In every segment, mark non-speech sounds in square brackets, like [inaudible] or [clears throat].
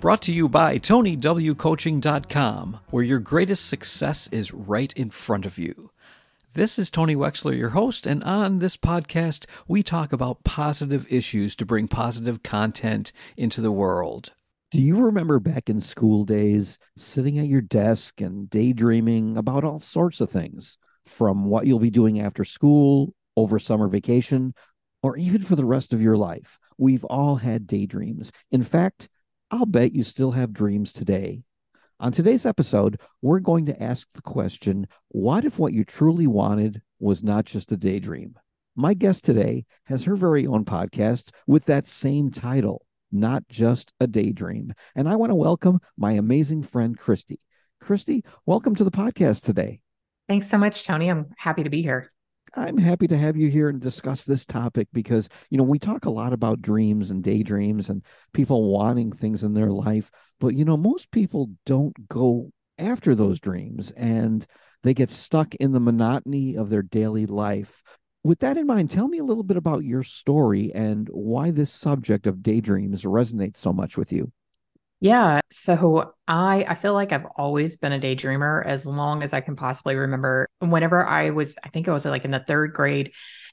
Brought to you by TonyWCoaching.com, where your greatest success is right in front of you. This is Tony Wechsler, your host, and on this podcast, we talk about positive issues to bring positive content into the world. Do you remember back in school days sitting at your desk and daydreaming about all sorts of things, from what you'll be doing after school, over summer vacation, or even for the rest of your life? We've all had daydreams. In fact, I'll bet you still have dreams today. On today's episode, we're going to ask the question what if what you truly wanted was not just a daydream? My guest today has her very own podcast with that same title, Not Just a Daydream. And I want to welcome my amazing friend, Kristi. Kristi, welcome to the podcast today. Thanks so much, Tony. I'm happy to be here. I'm happy to have you here and discuss this topic because, you know, we talk a lot about dreams and daydreams and people wanting things in their life, but, you know, most people don't go after those dreams and they get stuck in the monotony of their daily life. With that in mind, tell me a little bit about your story and why this subject of daydreams resonates so much with you. Yeah. So I I feel like I've always been a daydreamer as long as I can possibly remember. Whenever I was, I think I was like in the third grade.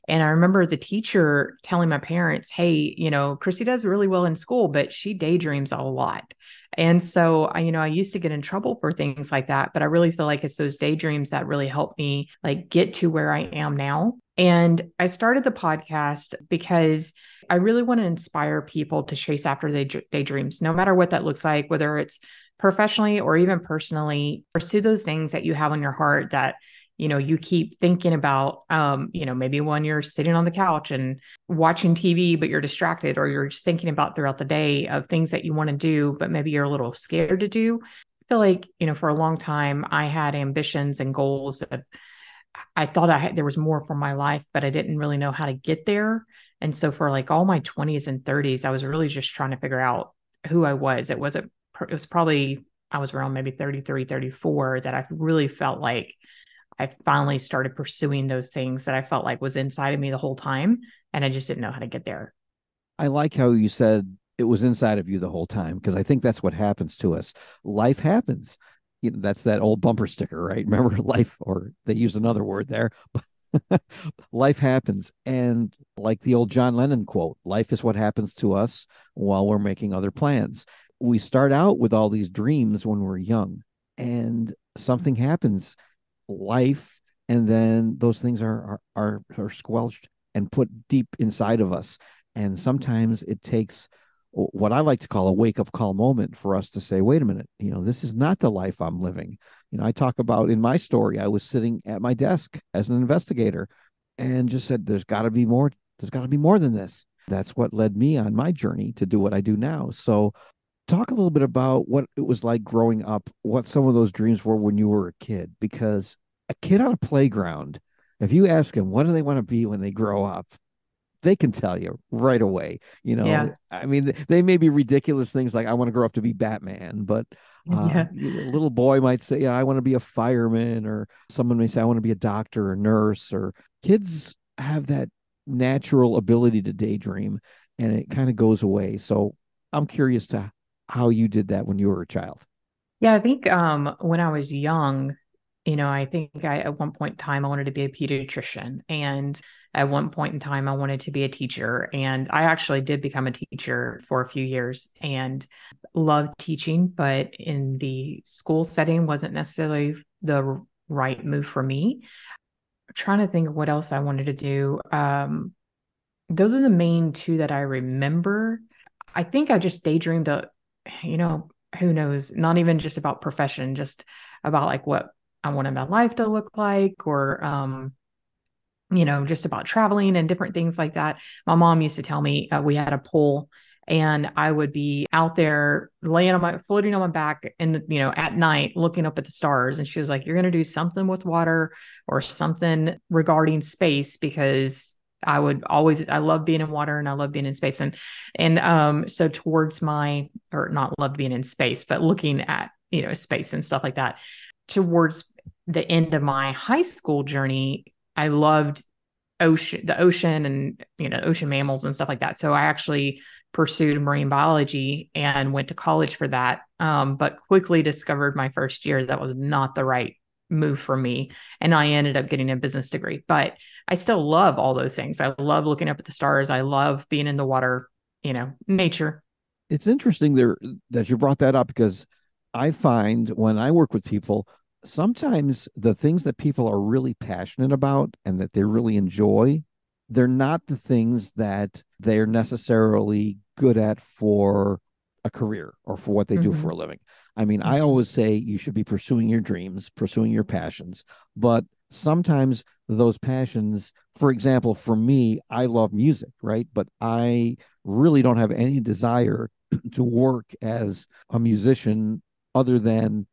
And I remember the teacher telling my parents, hey, you know, Kristi does really well in school, but she daydreams a lot. And so I, you know, I used to get in trouble for things like that, but I really feel like it's those daydreams that really helped me like get to where I am now. And I started the podcast because I really want to inspire people to chase after their daydreams, no matter what that looks like, whether it's professionally or even personally. Pursue those things that you have on your heart that you know you keep thinking about um you know maybe when you're sitting on the couch and watching tv but you're distracted or you're just thinking about throughout the day of things that you want to do but maybe you're a little scared to do i feel like you know for a long time i had ambitions and goals that i thought i had there was more for my life but i didn't really know how to get there and so for like all my 20s and 30s, I was really just trying to figure out who I was. It wasn't, it was probably, I was around maybe 33, 34 that I really felt like I finally started pursuing those things that I felt like was inside of me the whole time. And I just didn't know how to get there. I like how you said it was inside of you the whole time because I think that's what happens to us. Life happens. You know, that's that old bumper sticker, right? [laughs] Remember life, or they used another word there. [laughs] life happens. And like the old John Lennon quote, life is what happens to us while we're making other plans. We start out with all these dreams when we're young, and something happens, life, and then those things are are are, are squelched and put deep inside of us. And sometimes it takes what I like to call a wake up call moment for us to say, wait a minute, you know, this is not the life I'm living. You know, I talk about in my story, I was sitting at my desk as an investigator and just said, there's got to be more, there's got to be more than this. That's what led me on my journey to do what I do now. So, talk a little bit about what it was like growing up, what some of those dreams were when you were a kid, because a kid on a playground, if you ask them, what do they want to be when they grow up? They can tell you right away. You know, yeah. I mean, they may be ridiculous things like I want to grow up to be Batman, but [laughs] uh, yeah. a little boy might say, yeah, I want to be a fireman, or someone may say, I want to be a doctor or nurse, or kids have that natural ability to daydream and it kind of goes away. So I'm curious to how you did that when you were a child. Yeah, I think um, when I was young, you know, I think I at one point in time I wanted to be a pediatrician and at one point in time, I wanted to be a teacher. And I actually did become a teacher for a few years and loved teaching, but in the school setting wasn't necessarily the right move for me. I'm trying to think of what else I wanted to do. Um, those are the main two that I remember. I think I just daydreamed, a, you know, who knows, not even just about profession, just about like what I wanted my life to look like or um, you know, just about traveling and different things like that. My mom used to tell me uh, we had a pool and I would be out there laying on my floating on my back and you know at night looking up at the stars and she was like you're going to do something with water or something regarding space because I would always I love being in water and I love being in space and and um so towards my or not love being in space but looking at you know space and stuff like that towards the end of my high school journey I loved ocean the ocean and you know ocean mammals and stuff like that. So I actually pursued marine biology and went to college for that um, but quickly discovered my first year that was not the right move for me. And i ended up getting a business degree but i still love all those things. I love looking up at the stars. I love being in the water you know nature. It's interesting there that you brought that up because i find when i work with people sometimes the things that people are really passionate about and that they really enjoy they're not the things that they're necessarily good at for a career or for what they mm-hmm. do for a living. I mean, mm-hmm. I always say you should be pursuing your dreams, pursuing your passions, but sometimes those passions, for example, for me, I love music, right? But I really don't have any desire [clears throat] to work as a musician other than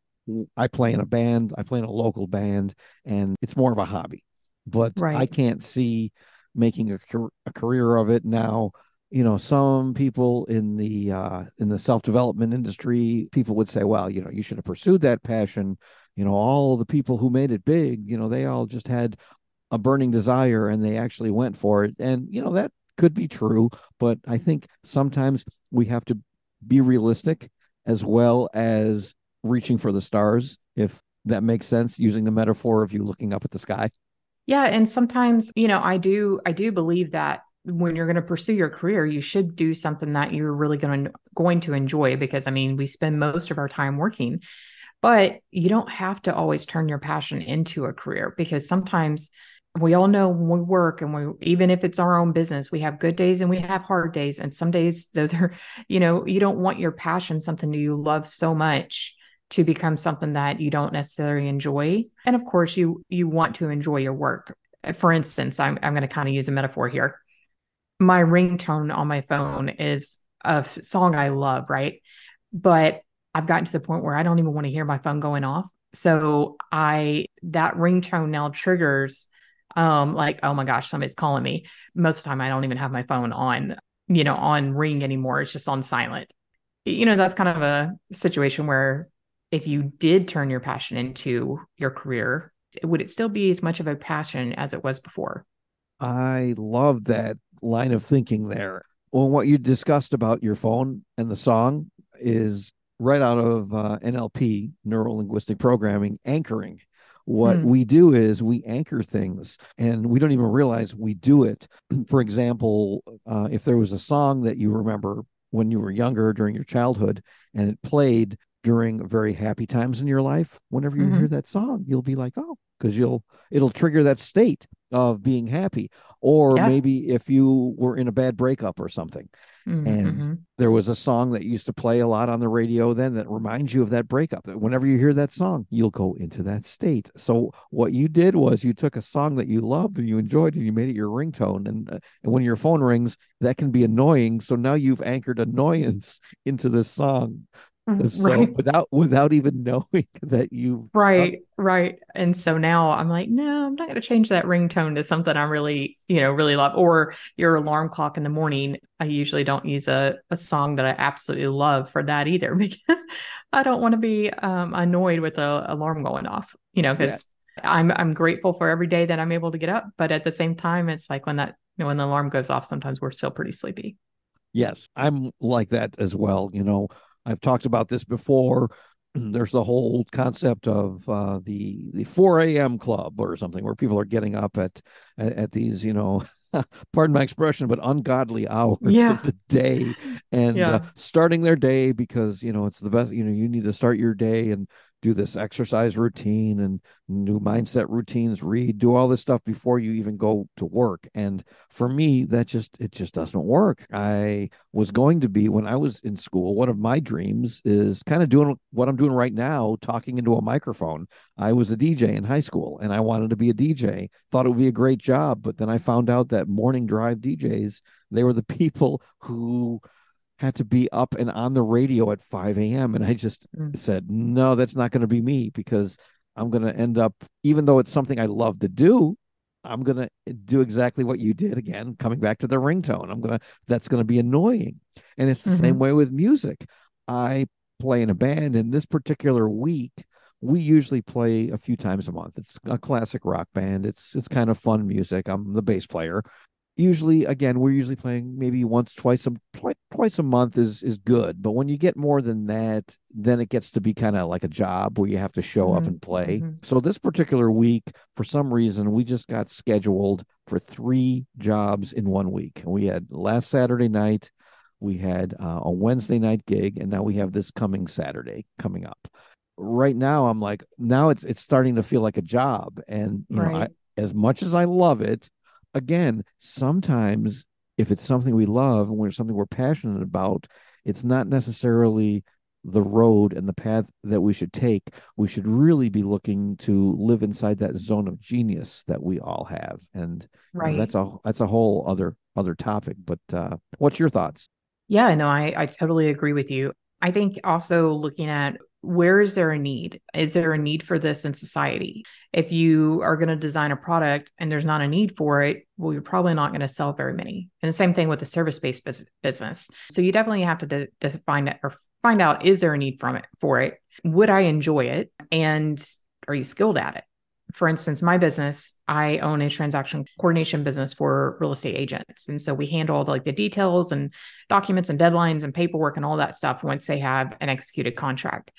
I play in a band, I play in a local band, and it's more of a hobby. But right. I can't see making a, a career of it now you know some people in the uh in the self-development industry people would say well you know you should have pursued that passion you know all the people who made it big you know they all just had a burning desire and they actually went for it and you know that could be true but i think sometimes we have to be realistic as well as reaching for the stars if that makes sense using the metaphor of you looking up at the sky? Yeah and sometimes you know i do i do believe that when you're going to pursue your career, you should do something that you're really going to going to enjoy because I mean, we spend most of our time working. But you don't have to always turn your passion into a career because sometimes we all know when we work and we even if it's our own business, we have good days and we have hard days. And some days those are, [laughs] you know, you don't want your passion something you love so much to become something that you don't necessarily enjoy. And of course, you you want to enjoy your work. For instance, I'm I'm going to kind of use a metaphor here my ringtone on my phone is a song I love, right? But I've gotten to the point where I don't even want to hear my phone going off. So I that ringtone now triggers um like oh my gosh somebody's calling me. Most of the time I don't even have my phone on, you know, on ring anymore. It's just on silent. You know, that's kind of a situation where if you did turn your passion into your career, would it still be as much of a passion as it was before? I love that line of thinking there. Well, what you discussed about your phone and the song is right out of uh, NLP, neuro linguistic programming, anchoring. What mm. we do is we anchor things and we don't even realize we do it. [clears throat] For example, uh, if there was a song that you remember when you were younger during your childhood and it played during very happy times in your life, whenever you mm-hmm. hear that song, you'll be like, oh, because you'll it'll trigger that state of being happy or yeah. maybe if you were in a bad breakup or something mm-hmm. and there was a song that used to play a lot on the radio then that reminds you of that breakup whenever you hear that song you'll go into that state so what you did was you took a song that you loved and you enjoyed and you made it your ringtone and, uh, and when your phone rings that can be annoying so now you've anchored annoyance [laughs] into this song. So right. [laughs] without without even knowing [laughs] that you right right. And so now i'm like no i'm not going to change that ringtone to something i really you know really love. Or your alarm clock in the morning i usually don't use a, a song that i absolutely love for that either [laughs] because i don't want to be um, annoyed with the alarm going off you know because yeah. i'm i'm grateful for every day that i'm able to get up. But at the same time it's like when that you know, when the alarm goes off sometimes we're still pretty sleepy. Yes i'm like that as well you know I've talked about this before. [clears throat] There's the whole concept of uh, the the 4 a.m. club or something where people are getting up at at, at these, you know, [laughs] pardon my expression, but ungodly hours yeah. of the day and yeah. uh, starting their day because you know it's the best. You know, you need to start your day and do this exercise routine and new mindset routines read do all this stuff before you even go to work. And for me that just it just doesn't work. I was going to be when i was in school one of my dreams is kind of doing what i'm doing right now talking into a microphone. I was a dj in high school and i wanted to be a dj thought it would be a great job but then i found out that morning drive djs they were the [laughs] people who had to be up and on the radio at 5 a.m. And I just Mm. said, no, that's not going to be me because I'm going to end up, even though it's something I love to do, I'm going to do exactly what you did again, coming back to the ringtone. I'm going to, that's going to be annoying. And it's the same way with music. I play in a band, and this particular week, we usually play a few times a month. It's a classic rock band. It's it's kind of fun music. I'm the bass player. Usually, again, we're usually playing maybe once, twice a twice a month is is good. But when you get more than that, then it gets to be kind of like a job where you have to show up Mhm, and play. mhm. So this particular week, for some reason, we just got scheduled for three jobs in one week. We had last Saturday night, we had uh, a Wednesday night gig, and now we have this coming Saturday coming up. Right now, I'm like, now it's it's starting to feel like a job, and you know, I, as much as I love it, again, sometimes if it's something we love and we're something we're passionate about, it's not necessarily the road and the path that we should take. We should really be looking to live inside that zone of genius that we all have, and you know, Right. that's a that's a whole other other topic. But uh, what's your thoughts? Yeah, no, I, I totally agree with you. I think also looking at where is there a need? Is there a need for this in society? If you are going to design a product and there's not a need for it, well, you're probably not going to sell very many. And the same thing with the service-based business. So you definitely have to de- define it or find out is there a need from it for it? Would I enjoy it? And are you skilled at it? For instance, my business, I own a transaction coordination business for real estate agents. And so we handle all the, like the details and documents and deadlines and paperwork and all that stuff once they have an executed contract.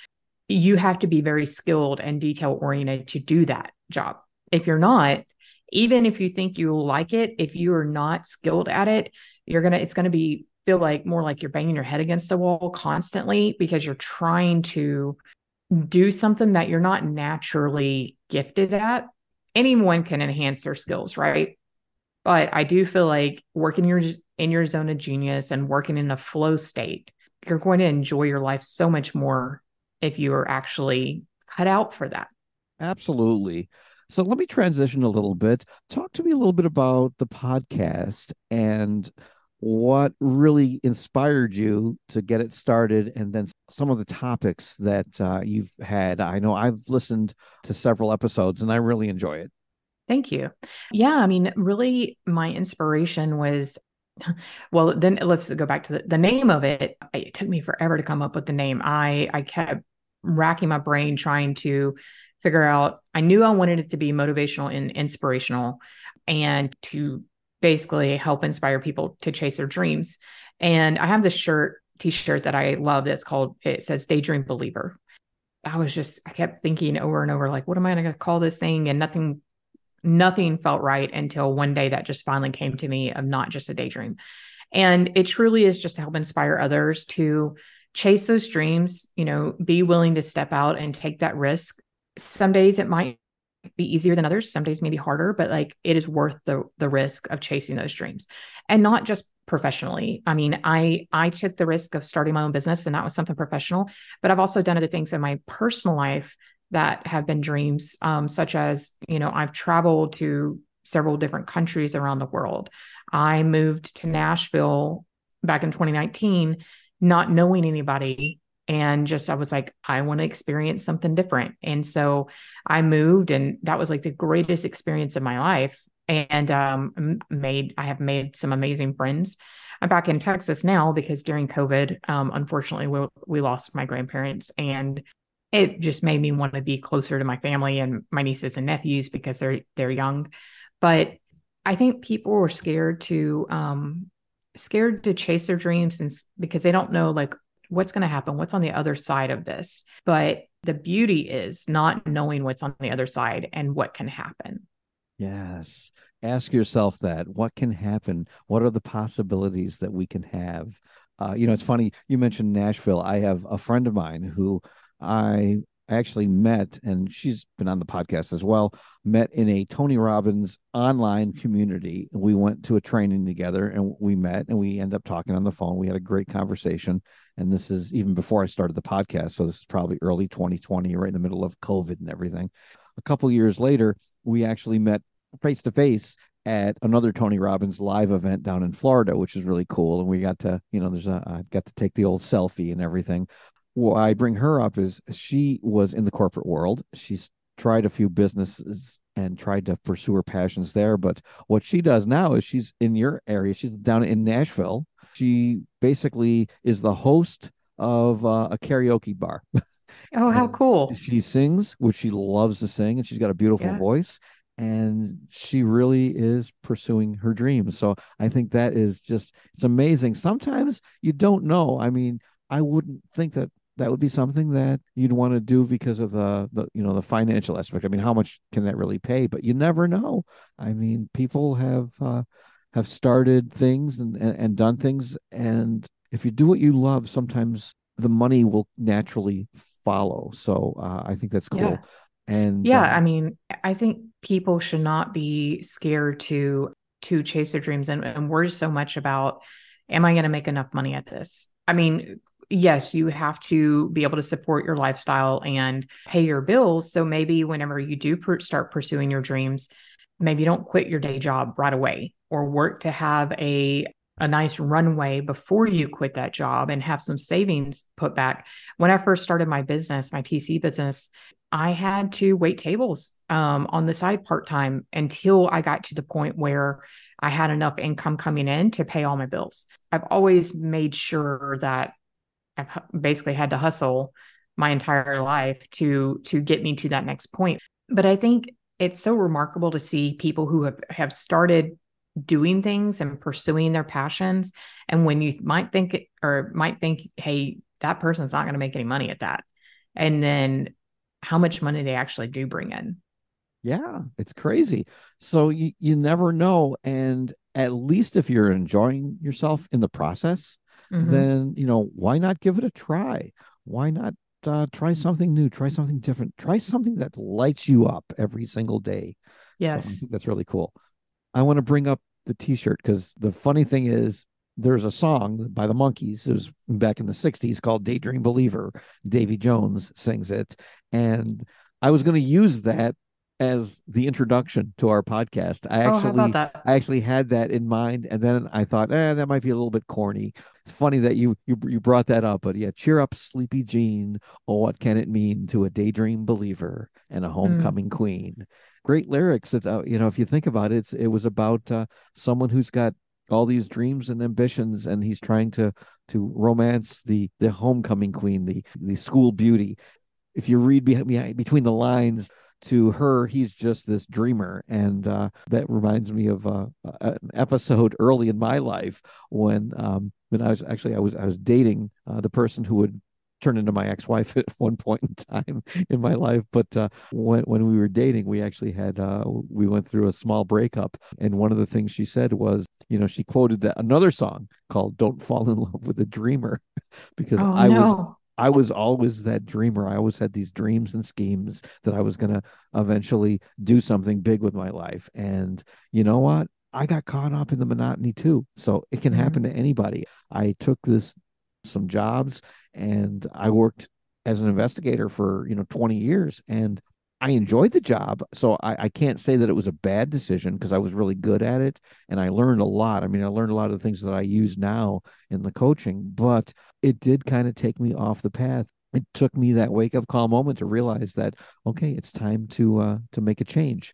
You have to be very skilled and detail oriented to do that job. If you're not, even if you think you like it, if you are not skilled at it, you're going to, it's going to be feel like more like you're banging your head against a wall constantly because you're trying to do something that you're not naturally gifted at. Anyone can enhance their skills, right? But I do feel like working your in your zone of genius and working in a flow state, you're going to enjoy your life so much more if you are actually cut out for that. Absolutely. So let me transition a little bit. Talk to me a little bit about the podcast and what really inspired you to get it started and then some of the topics that uh, you've had. I know I've listened to several episodes and I really enjoy it. Thank you. Yeah, I mean, really, my inspiration was [laughs] well, then let's go back to the, the name of it. It took me forever to come up with the name. I I kept racking my brain trying to figure out. I knew I wanted it to be motivational and inspirational, and to basically help inspire people to chase their dreams. And I have this shirt, t-shirt that I love. That's called. It says "Daydream Believer." I was just I kept thinking over and over, like, what am I going to call this thing? And nothing nothing felt right until one day that just finally came to me of not just a daydream. And it truly is just to help inspire others to chase those dreams, you know, be willing to step out and take that risk. Some days it might be easier than others, some days maybe harder, but like it is worth the the risk of chasing those dreams. And not just professionally. I mean, I I took the risk of starting my own business and that was something professional, but I've also done other things in my personal life that have been dreams, um, such as, you know, I've traveled to several different countries around the world. I moved to Nashville back in 2019, not knowing anybody. And just, I was like, I want to experience something different. And so I moved, and that was like the greatest experience of my life. And um, made, I have made some amazing friends. I'm back in Texas now because during COVID, um, unfortunately, we, we lost my grandparents and it just made me want to be closer to my family and my nieces and nephews because they're they're young. But i think people were scared to um scared to chase their dreams and because they don't know like what's going to happen what's on the other side of this. But the beauty is not knowing what's on the other side and what can happen. Yes. Ask yourself that what can happen? What are the possibilities that we can have? Uh, you know it's funny you mentioned nashville. I have a friend of mine who I actually met, and she's been on the podcast as well, met in a Tony Robbins online community. We went to a training together and we met and we ended up talking on the phone. We had a great conversation. And this is even before I started the podcast. So this is probably early 2020, right in the middle of COVID and everything. A couple years later, we actually met face to face at another Tony Robbins live event down in Florida, which is really cool. And we got to, you know, there's a, I got to take the old selfie and everything. Why I bring her up is she was in the corporate world. She's tried a few businesses and tried to pursue her passions there. But what she does now is she's in your area. She's down in Nashville. She basically is the host of uh, a karaoke bar. [laughs] Oh, how cool. She sings, which she loves to sing, and she's got a beautiful Yeah. voice. And she really is pursuing her dreams. So I think that is just, it's amazing. Sometimes you don't know. I mean, I wouldn't think that that would be something that you'd want to do because of the, the you know the financial aspect. I mean how much can that really pay? But you never know. I mean people have uh have started things and, and and done things. And if you do what you love sometimes the money will naturally follow. So uh, i think that's cool. Yeah. and Yeah, uh, I mean, I think people should not be scared to to chase their dreams. And, and worry so much about am I going to make enough money at this? I mean, yes, you have to be able to support your lifestyle and pay your bills. So maybe whenever you do per- start pursuing your dreams, maybe you don't quit your day job right away or work to have a a nice runway before you quit that job and have some savings put back. When I first started my business, my TC business, I had to wait tables um, on the side part time until I got to the point where I had enough income coming in to pay all my bills. I've always made sure that I've basically had to hustle my entire life to to get me to that next point. But I think it's so remarkable to see people who have have started doing things and pursuing their passions and when you might think it- or might think hey that person's not going to make any money at that and then how much money they actually do bring in Yeah, it's crazy. So you you never know, and at least if you're enjoying yourself in the process, Mhm. then you know why not give it a try? Why not uh, try something new? Try something different. Try something that lights you up every single day. Yes think that's really cool. I want to bring up the T-shirt because the funny thing is, there's a song by the Monkees. It was back in the '60s called "Daydream Believer." Davy Jones sings it, and I was going to use that as the introduction to our podcast. I oh actually, that I actually had that in mind, and then I thought, eh, that might be a little bit corny. It's funny that you you you brought that up, but yeah, cheer up, sleepy Jean. Oh, what can it mean to a daydream believer and a homecoming queen? Great lyrics. That, uh, you know, if you think about it, it's, it was about uh, someone who's got all these dreams and ambitions, and he's trying to to romance the the homecoming queen, the the school beauty. If you read behind, between the lines, to her he's just this dreamer. And uh, that reminds me of uh, an episode [laughs] early in my life when um, when I was actually I was I was dating uh, the person who would turn into my ex-wife [laughs] at one point in time in my life. But uh, when when we were dating we actually had uh, we went through a small breakup. And one of the things she said was you know she quoted that another song called don't fall in love with a dreamer [laughs] because oh I was no I was always that dreamer. I always had these dreams and schemes that I was going to eventually do something big with my life. And you know what? I got caught up in the monotony too. So it can happen to mm-hmm. anybody. I took this some jobs and I worked as an investigator for, you know, 20 years and I enjoyed the job. So I, I can't say that it was a bad decision because I was really good at it and I learned a lot. I mean, I learned a lot of the things that I use now in the coaching, but it did kind of take me off the path. It took me that wake up call moment to realize that okay, it's time to uh to make a change.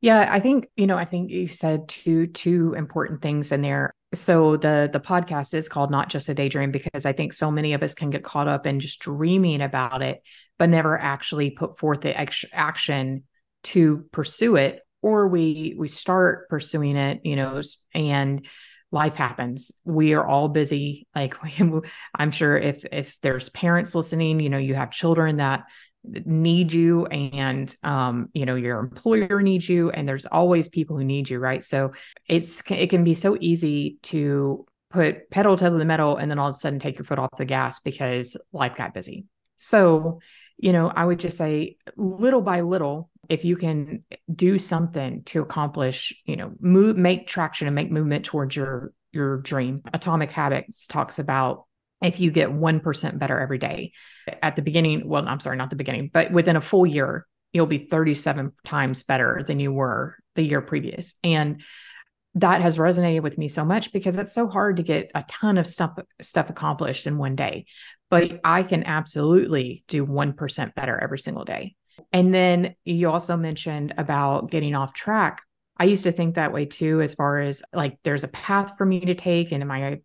Yeah, I think, you know, I think you said two two important things in there. So the the podcast is called Not Just a Daydream because I think so many of us can get caught up in just dreaming about it, but never actually put forth the action to pursue it. Or we we start pursuing it, you know, and life happens. We are all busy. Like [laughs] I'm sure if if there's parents listening, you know, you have children that need you and um you know your employer needs you and there's always people who need you right? So it's it can be so easy to put pedal to the metal and then all of a sudden take your foot off the gas because life got busy. So you know i would just say little by little if you can do something to accomplish you know move make traction and make movement towards your your dream. Atomic habits talks about if you get 1% better every day at the beginning, well, I'm sorry, not the beginning, but within a full year, you'll be 37 times better than you were the year previous. And that has resonated with me so much because it's so hard to get a ton of stuff stuff accomplished in one day. But I can absolutely do 1% better every single day. And then you also mentioned about getting off track. I used to think that way too, as far as like there's a path for me to take. And am I,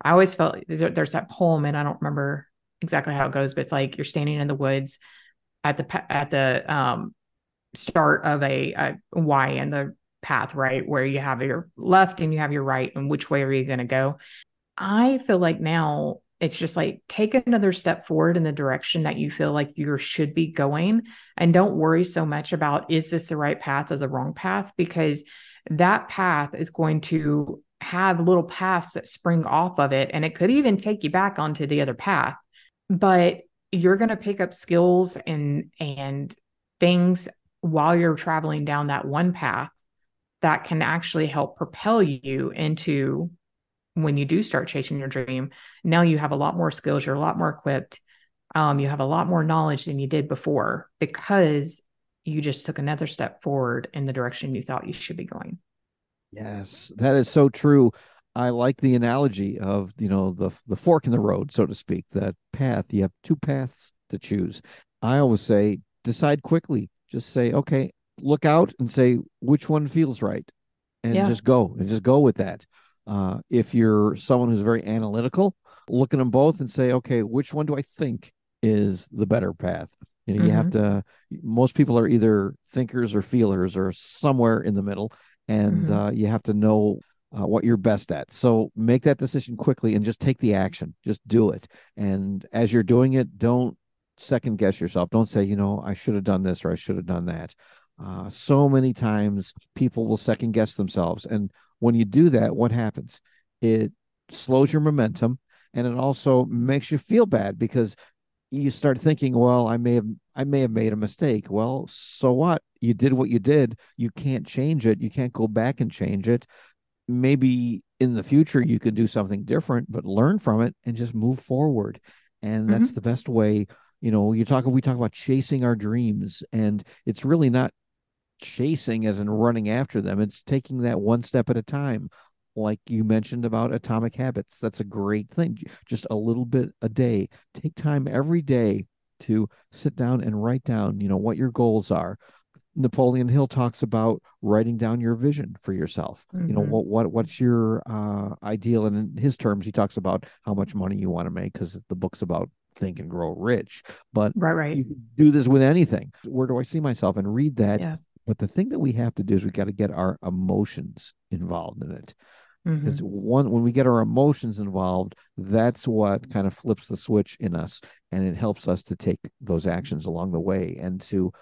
I always felt there's that poem, and I don't remember exactly how it goes, but it's like you're standing in the woods at the at the um, start of a, a Y in the path, right? Where you have your left and you have your right, and which way are you going to go? I feel like now it's just like take another step forward in the direction that you feel like you should be going and don't worry so much about is this the right path or the wrong path because that path is going to have little paths that spring off of it and it could even take you back onto the other path but you're going to pick up skills and and things while you're traveling down that one path that can actually help propel you into when you do start chasing your dream, now you have a lot more skills, you're a lot more equipped. Um, you have a lot more knowledge than you did before because you just took another step forward in the direction you thought you should be going. Yes, that is so true. I like the analogy of you know the the fork in the road, so to speak. That path you have two paths to choose. I always say decide quickly. Just say okay, look out and say which one feels right, and yeah. just go and just go with that. Uh, if you're someone who's very analytical, look at them both and say, okay, which one do I think is the better path? You know, mm-hmm. you have mm-hmm. to. Most people are either thinkers or feelers or somewhere in the middle, and mm-hmm. uh, you have to know uh, what you're best at. So make that decision quickly and just take the action. Just do it. And as you're doing it, don't second guess yourself. Don't say, you know, I should have done this or I should have done that. Uh, so many times people will second guess themselves, and when you do that, what happens? It slows your momentum and it also makes you feel bad because you start thinking, well, I may have I may have made a mistake. Well, so what? You did what you did. You can't change it. You can't go back and change it. Maybe in the future you could do something different, but learn from it and just move forward. And that's mm-hmm. the best way. You know, you talk we talk about chasing our dreams, and it's really not chasing as in running after them. It's taking that one step at a time. Like you mentioned about atomic habits. That's a great thing. Just a little bit a day. Take time every day to sit down and write down, you know, what your goals are. Napoleon Hill talks about writing down your vision for yourself. Mm-hmm. You know, mm-hmm. what what what's your uh ideal and in his terms he talks about how much money you want to make cuz the book's about think and grow rich. But right, right. You can do this with anything. Where do I see myself? And read that yeah. But the thing that we have to do is we got to get our emotions involved in it. Mm-hmm. Because one, when we get our emotions involved, that's what kind of flips the switch in us, and it helps us to take those actions along the way and to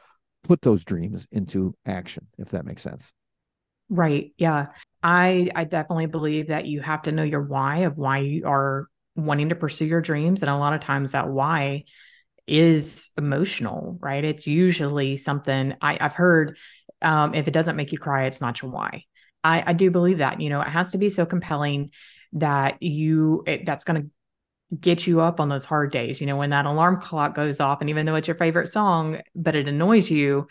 put those dreams into action. If that makes sense. Right. Yeah. I I definitely believe that you have to know your why of why you are wanting to pursue your dreams, and a lot of times that why is emotional, right? It's usually something I, I've heard um, if it doesn't make you cry, it's not your why. I, I do believe that, you know, it has to be so compelling that you, it, that's going to get you up on those hard days. You know, when that alarm clock goes off, and even though it's your favorite song, but it annoys you,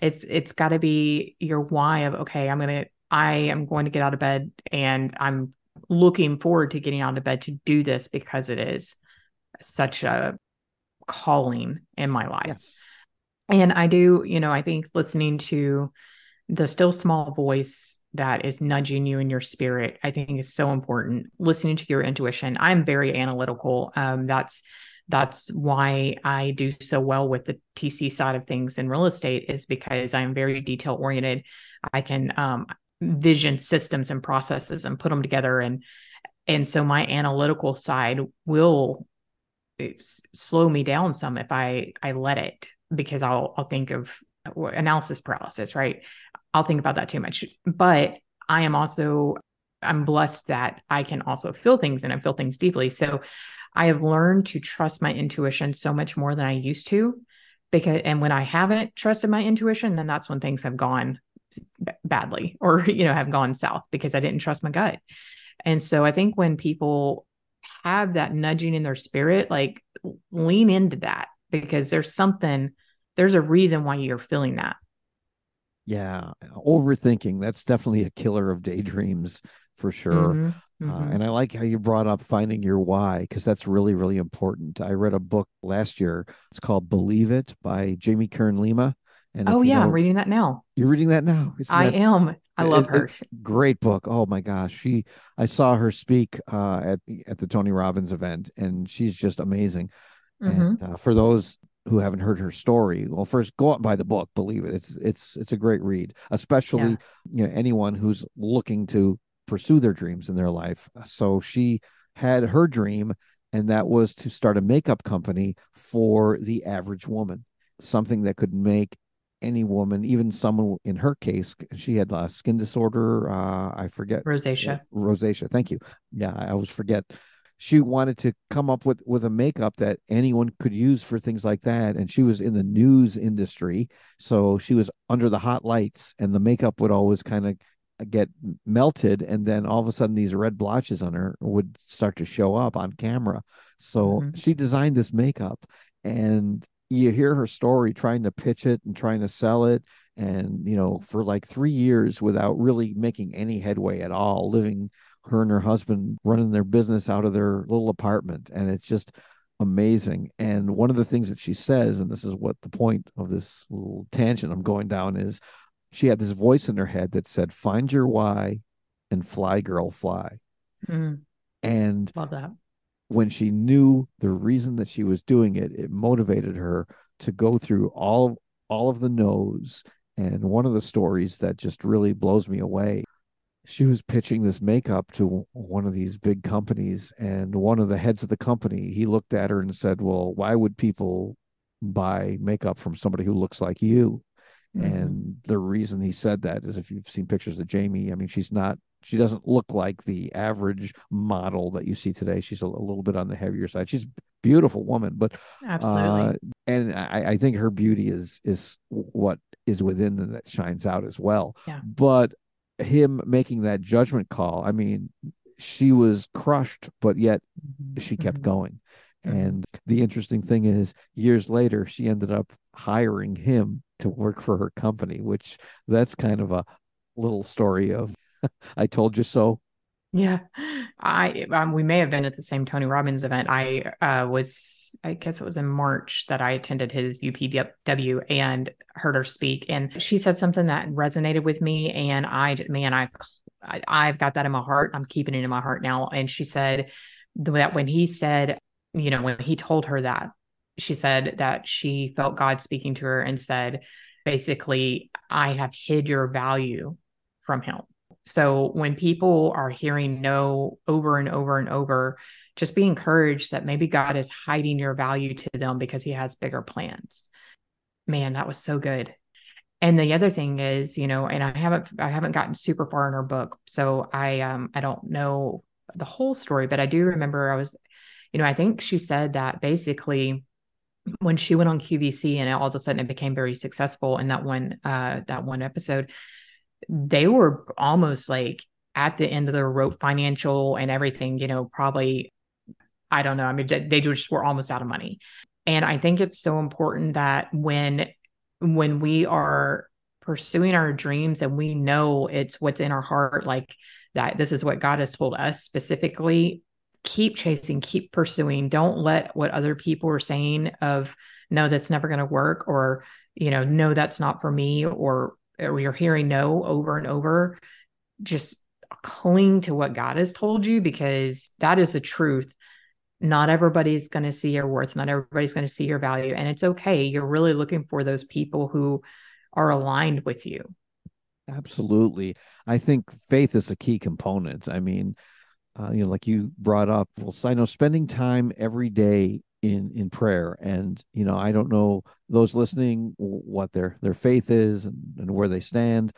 it's, it's got to be your why of, okay, I'm going to, I am going to get out of bed and I'm looking forward to getting out of bed to do this because it is such a calling in my life. Yes. And I do, you know, I think listening to the still small voice that is nudging you in your spirit, I think is so important. Listening to your intuition. I'm very analytical. Um, that's that's why I do so well with the TC side of things in real estate is because I'm very detail oriented. I can um, vision systems and processes and put them together and and so my analytical side will slow me down some if I I let it because I'll I'll think of analysis paralysis, right? I'll think about that too much. But I am also I'm blessed that I can also feel things and I feel things deeply. So I have learned to trust my intuition so much more than I used to because and when I haven't trusted my intuition then that's when things have gone badly or [laughs] you know have gone south because I didn't trust my gut. And so I think when people have that nudging in their spirit, like lean into that because there's something, there's a reason why you're feeling that. Yeah, overthinking. That's definitely a killer of daydreams for sure. Mhm, Uh, mhm. and I like how you brought up finding your why because that's really, really important. I read a book last year. It's called Believe It by Jamie Kern Lima. And oh yeah, know- I'm reading that now. You're reading that now. Isn't I that am. I love it- her. great book? Oh my gosh, she. I saw her speak uh, at at the Tony Robbins event, and she's just amazing. Mhm. And uh, for those who haven't heard her story, well, first go out and buy the book. Believe it, it's it's it's a great read, especially Yeah. you know anyone who's looking to pursue their dreams in their life. So she had her dream, and that was to start a makeup company for the average woman, something that could make any woman, even someone in her case, she had a skin disorder. Uh, I forget Rosacea. rosacea. Thank you. Yeah, I always forget. She wanted to come up with with a makeup that anyone could use for things like that, and she was in the news industry, so she was under the hot lights, and the makeup would always kind of get melted, and then all of a sudden these red blotches on her would start to show up on camera. So Mhm. she designed this makeup, and you hear her story trying to pitch it and trying to sell it and you know for like three years without really making any headway at all living her and her husband running their business out of their little apartment and it's just amazing and one of the things that she says and this is what the point of this little tangent i'm going down is she had this voice in her head that said find your why and fly girl fly Mm, and love that. when she knew the reason that she was doing it, it motivated her to go through all all of the no's. And one of the stories that just really blows me away, she was pitching this makeup to one of these big companies, and one of the heads of the company, he looked at her and said, "Well, why would people buy makeup from somebody who looks like you?" Mhm. And the reason he said that is if you've seen pictures of Jamie, I mean, she's not, she doesn't look like the average model that you see today. She's a, a little bit on the heavier side. She's a beautiful woman, but, Absolutely. uh, and I, I think her beauty is, is what is within them that shines out as well. Yeah. But him making that judgment call, I mean, she was crushed, but yet Mhm, she kept mhm. going. And the interesting thing is, years later, she ended up hiring him to work for her company, which that's kind of a little story of [laughs] I told you so. Yeah, I um, we may have been at the same Tony Robbins event. I uh, was, I guess it was in March that I attended his UPW and heard her speak, and she said something that resonated with me. And I, man, I, I I've got that in my heart. I'm keeping it in my heart now. And she said that when he said, you know, when he told her that, she said that she felt God speaking to her and said, basically, I have hid your value from him. So when people are hearing no over and over and over, just be encouraged that maybe God is hiding your value to them because he has bigger plans. Man, that was so good. And the other thing is, you know, and I haven't I haven't gotten super far in her book. So I um I don't know the whole story, but I do remember I was, you know, I think she said that basically when she went on QVC and all of a sudden it became very successful in that one uh that one episode, they were almost like at the end of their rope financial and everything, you know, probably I don't know. I mean, they just were almost out of money. And I think it's so important that when when we are pursuing our dreams and we know it's what's in our heart, like that this is what God has told us specifically, keep chasing, keep pursuing. Don't let what other people are saying of no, that's never going to work, or you know, no, that's not for me, or or you're hearing no over and over. Just cling to what God has told you because that is the truth not everybody's going to see your worth not everybody's going to see your value and it's okay you're really looking for those people who are aligned with you Absolutely. I think faith is a key component. I mean, uh, you know, like you brought up, well, I know spending time every day in in prayer, and you know, I don't know those listening what their their faith is and, and where they stand,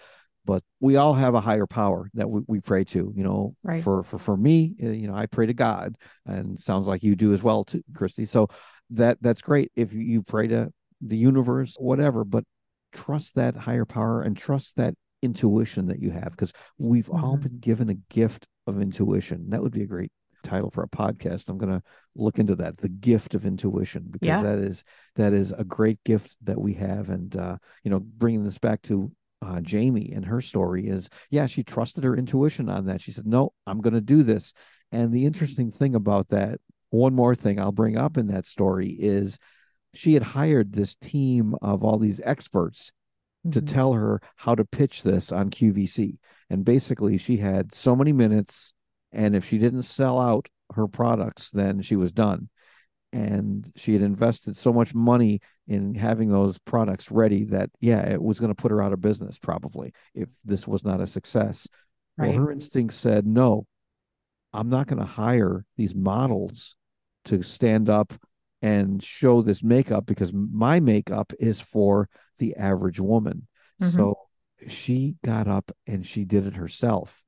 but we all have a higher power that we, we pray to. You know, Right. for for for me, uh, you know, I pray to God, and sounds like you do as well, too, Kristi. So that that's great if you pray to the universe, whatever, but trust that higher power and trust that intuition that you have because we've all Mhm. been given a gift of intuition. That would be a great title for a podcast. I'm going to look into that, the gift of intuition, because Yeah. that is that is a great gift that we have. And uh, you know, bringing this back to uh, Jamie and her story is, yeah, she trusted her intuition on that. She said, no, I'm going to do this. And the interesting thing about that, one more thing I'll bring up in that story is she had hired this team of all these experts mm-hmm. to tell her how to pitch this on QVC. And basically, she had so many minutes. And if she didn't sell out her products, then she was done. And she had invested so much money in having those products ready that, yeah, it was going to put her out of business probably if this was not a success. Right. Well, her instinct said, no, I'm not going to hire these models to stand up and show this makeup because my makeup is for the average woman. Mm-hmm. So she got up and she did it herself.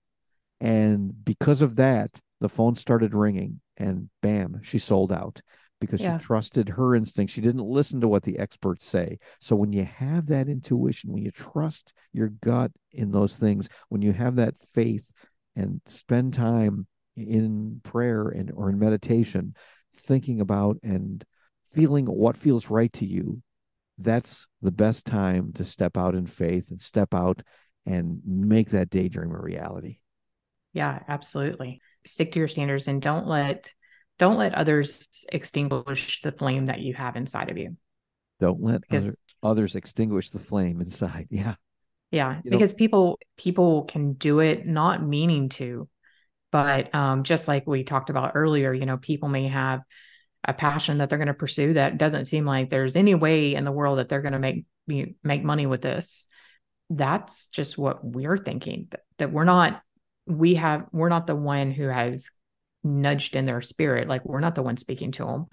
And because of that, the phone started ringing and bam, she sold out because yeah. she trusted her instinct. She didn't listen to what the experts say. So when you have that intuition, when you trust your gut in those things, when you have that faith and spend time in prayer and or in meditation, thinking about and feeling what feels right to you, that's the best time to step out in faith and step out and make that daydream a reality. Yeah, absolutely. Stick to your standards and don't let don't let others extinguish the flame that you have inside of you. Don't let because, other, others extinguish the flame inside. [laughs] Yeah. Yeah, you because know, people people can do it not meaning to, but um, just like we talked about earlier, you know, people may have a passion that they're going to pursue that doesn't seem like there's any way in the world that they're going to make make money with this that's just what we're thinking that, that we're not we have we're not the one who has nudged in their spirit. Like we're not the one speaking to them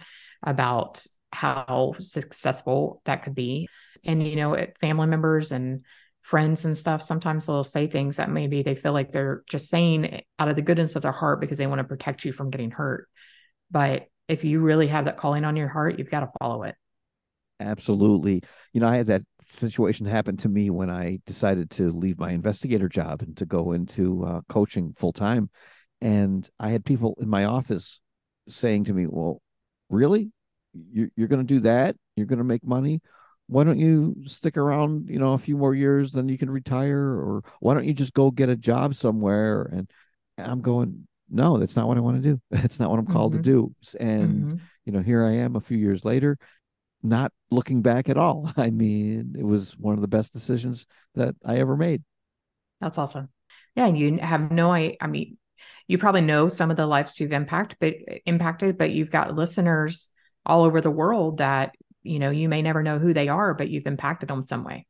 about how successful that could be. And you know family members and friends and stuff sometimes they'll say things that maybe they feel like they're just saying out of the goodness of their heart because they want to protect you from getting hurt. But if you really have that calling on your heart, you've got to follow it. Absolutely. You know, I had that situation happen to me when I decided to leave my investigator job and to go into uh, coaching full time. And I had people in my office saying to me, Well, really? You're, you're going to do that? You're going to make money? Why don't you stick around, you know, a few more years, then you can retire? Or why don't you just go get a job somewhere? And I'm going, no, that's not what I want to do. [laughs] That's not what I'm called mm-hmm. to do. And, mm-hmm. you know, here I am a few years later, not looking back at all. [laughs] I mean, it was one of the best decisions that I ever made. That's awesome. Yeah. And you have no, I, I mean, you probably know some of the lives you've impact, but impacted, but you've got listeners all over the world that, you know, you may never know who they are, but you've impacted them some way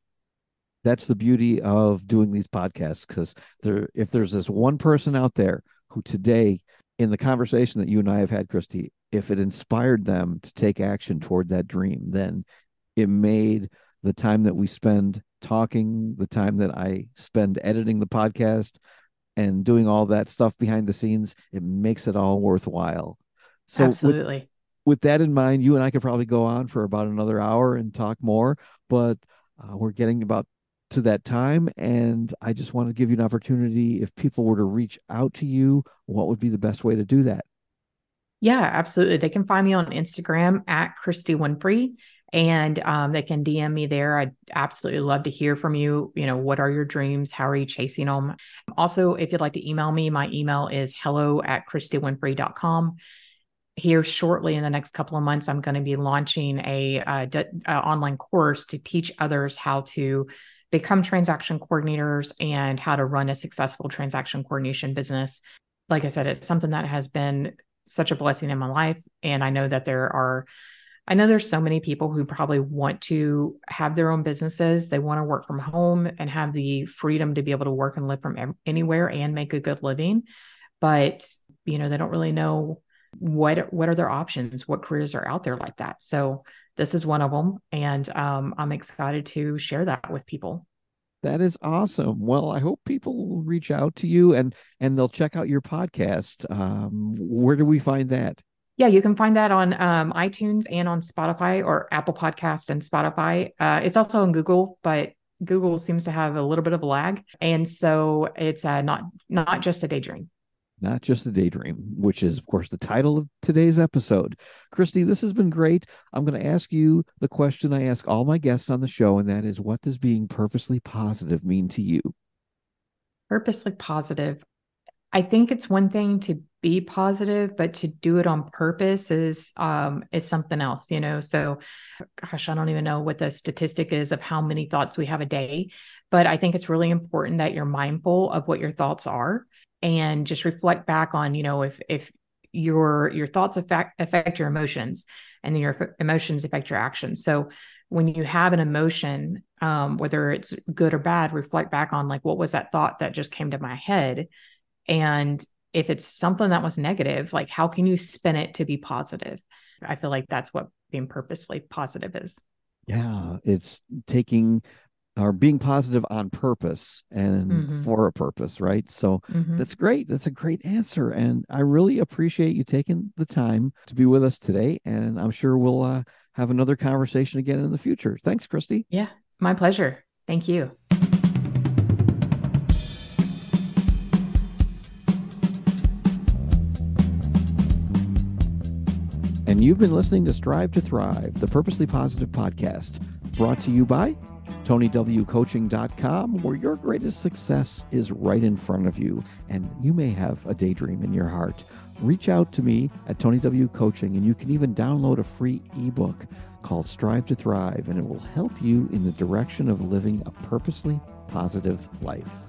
that's the beauty of doing these podcasts because there if there's this one person out there who today, in the conversation that you and I have had, Kristi, if it inspired them to take action toward that dream, then it made the time that we spend talking, the time that I spend editing the podcast and doing all that stuff behind the scenes, it makes it all worthwhile. So absolutely. With, with that in mind, you and I could probably go on for about another hour and talk more, but uh, we're getting about to that time. And I just want to give you an opportunity if people were to reach out to you, what would be the best way to do that? Yeah, absolutely. They can find me on Instagram at Kristi Winfree and um, they can DM me there. I'd absolutely love to hear from you. You know, what are your dreams? How are you chasing them? Also, if you'd like to email me, my email is hello at kristiwinfree.com. Here shortly in the next couple of months, I'm going to be launching a, a, a online course to teach others how to become transaction coordinators and how to run a successful transaction coordination business. Like I said, it's something that has been such a blessing in my life. And I know that there are, I know there's so many people who probably want to have their own businesses. They want to work from home and have the freedom to be able to work and live from anywhere and make a good living. But, you know, they don't really know what what are their options, what careers are out there like that. So this is one of them. And um, I'm excited to share that with people. That is awesome. Well, I hope people will reach out to you and and they'll check out your podcast. Um, where do we find that? Yeah, you can find that on um, iTunes and on Spotify or Apple Podcast and Spotify. Uh, it's also on Google, but Google seems to have a little bit of a lag, and so it's uh, not not just a daydream. Not just a daydream, which is, of course, the title of today's episode. Kristi, this has been great. I'm going to ask you the question I ask all my guests on the show, and that is what does being purposely positive mean to you? Purposely positive. I think it's one thing to be positive, but to do it on purpose is um is something else, you know. So gosh, I don't even know what the statistic is of how many thoughts we have a day, but I think it's really important that you're mindful of what your thoughts are and just reflect back on you know if if your your thoughts affect affect your emotions and then your emotions affect your actions. So when you have an emotion um, whether it's good or bad reflect back on like what was that thought that just came to my head? And if it's something that was negative like how can you spin it to be positive? I feel like that's what being purposely positive is. Yeah it's taking or being positive on purpose and mm-hmm. for a purpose, right? So mm-hmm. that's great. That's a great answer. And I really appreciate you taking the time to be with us today. And I'm sure we'll uh, have another conversation again in the future. Thanks, Kristi. Yeah, my pleasure. Thank you. And you've been listening to Strive to Thrive, the Purposely Positive podcast, brought to you by TonyWCoaching.com, where your greatest success is right in front of you, and you may have a daydream in your heart. Reach out to me at Tony W Coaching, and you can even download a free ebook called Strive to Thrive, and it will help you in the direction of living a purposely positive life.